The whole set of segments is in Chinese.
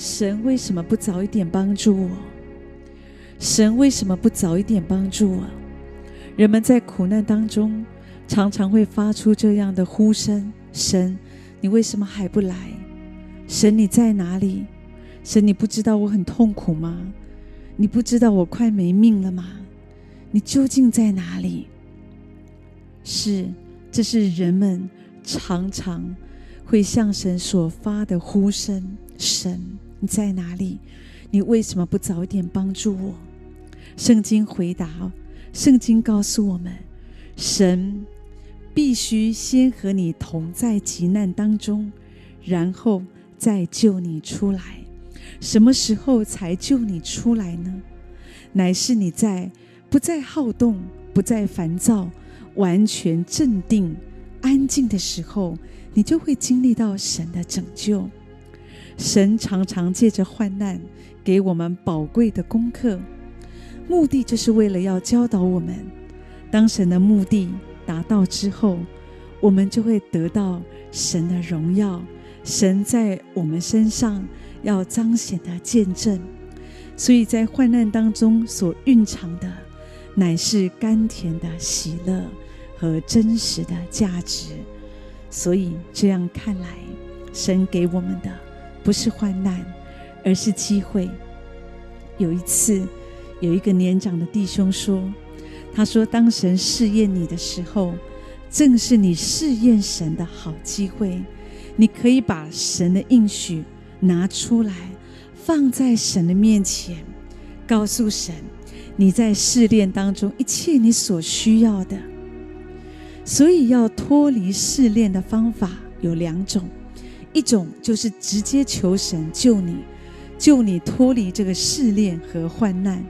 神为什么不早一点帮助我？神为什么不早一点帮助我？人们在苦难当中，常常会发出这样的呼声：神，你为什么还不来？神，你在哪里？神，你不知道我很痛苦吗？你不知道我快没命了吗？你究竟在哪里？是，这是人们常常会向神所发的呼声：神，你在哪里？你为什么不早点帮助我？圣经回答：圣经告诉我们，神必须先和你同在急难当中，然后再救你出来。什么时候才救你出来呢？乃是你在不再好动、不再烦躁、完全镇定、安静的时候，你就会经历到神的拯救。神常常借着患难给我们宝贵的功课，目的就是为了要教导我们。当神的目的达到之后，我们就会得到神的荣耀。神在我们身上。要彰显的见证，所以在患难当中所蕴藏的，乃是甘甜的喜乐和真实的价值。所以这样看来，神给我们的不是患难，而是机会。有一次，有一个年长的弟兄说：“他说，当神试验你的时候，正是你试验神的好机会。你可以把神的应许。”拿出来，放在神的面前，告诉神，你在试炼当中一切你所需要的。所以要脱离试炼的方法有两种，一种就是直接求神救你，救你脱离这个试炼和患难。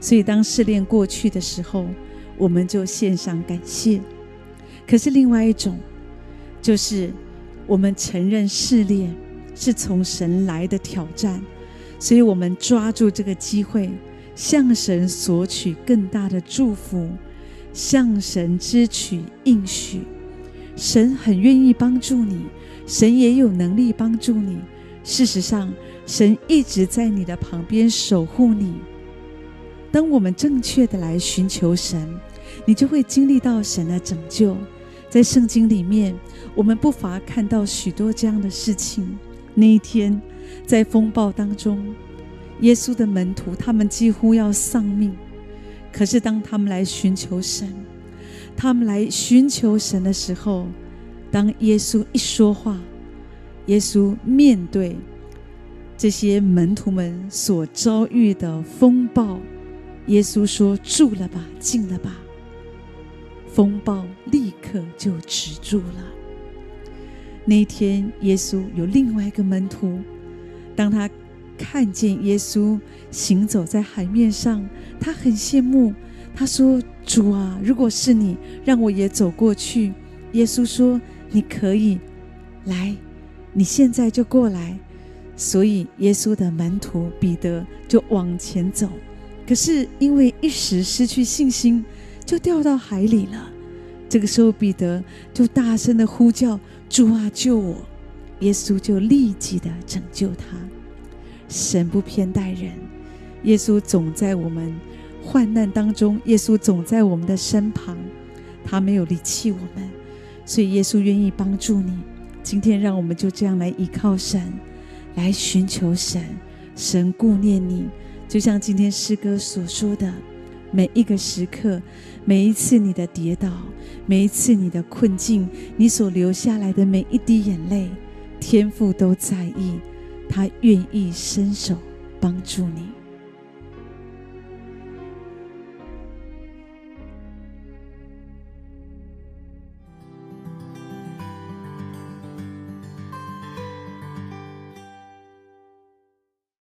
所以当试炼过去的时候，我们就献上感谢。可是另外一种，就是我们承认试炼。是从神来的挑战，所以我们抓住这个机会，向神索取更大的祝福，向神支取应许。神很愿意帮助你，神也有能力帮助你。事实上，神一直在你的旁边守护你。当我们正确的来寻求神，你就会经历到神的拯救。在圣经里面，我们不乏看到许多这样的事情。那一天，在风暴当中，耶稣的门徒他们几乎要丧命。可是，当他们来寻求神，他们来寻求神的时候，当耶稣一说话，耶稣面对这些门徒们所遭遇的风暴，耶稣说：“住了吧，静了吧。”风暴立刻就止住了。那一天，耶稣有另外一个门徒，当他看见耶稣行走在海面上，他很羡慕。他说：“主啊，如果是你，让我也走过去。”耶稣说：“你可以来，你现在就过来。”所以，耶稣的门徒彼得就往前走，可是因为一时失去信心，就掉到海里了。这个时候，彼得就大声的呼叫。主啊，救我！耶稣就立即的拯救他。神不偏待人，耶稣总在我们患难当中，耶稣总在我们的身旁，他没有离弃我们，所以耶稣愿意帮助你。今天，让我们就这样来依靠神，来寻求神，神顾念你，就像今天诗歌所说的。每一个时刻，每一次你的跌倒，每一次你的困境，你所流下来的每一滴眼泪，天父都在意，他愿意伸手帮助你。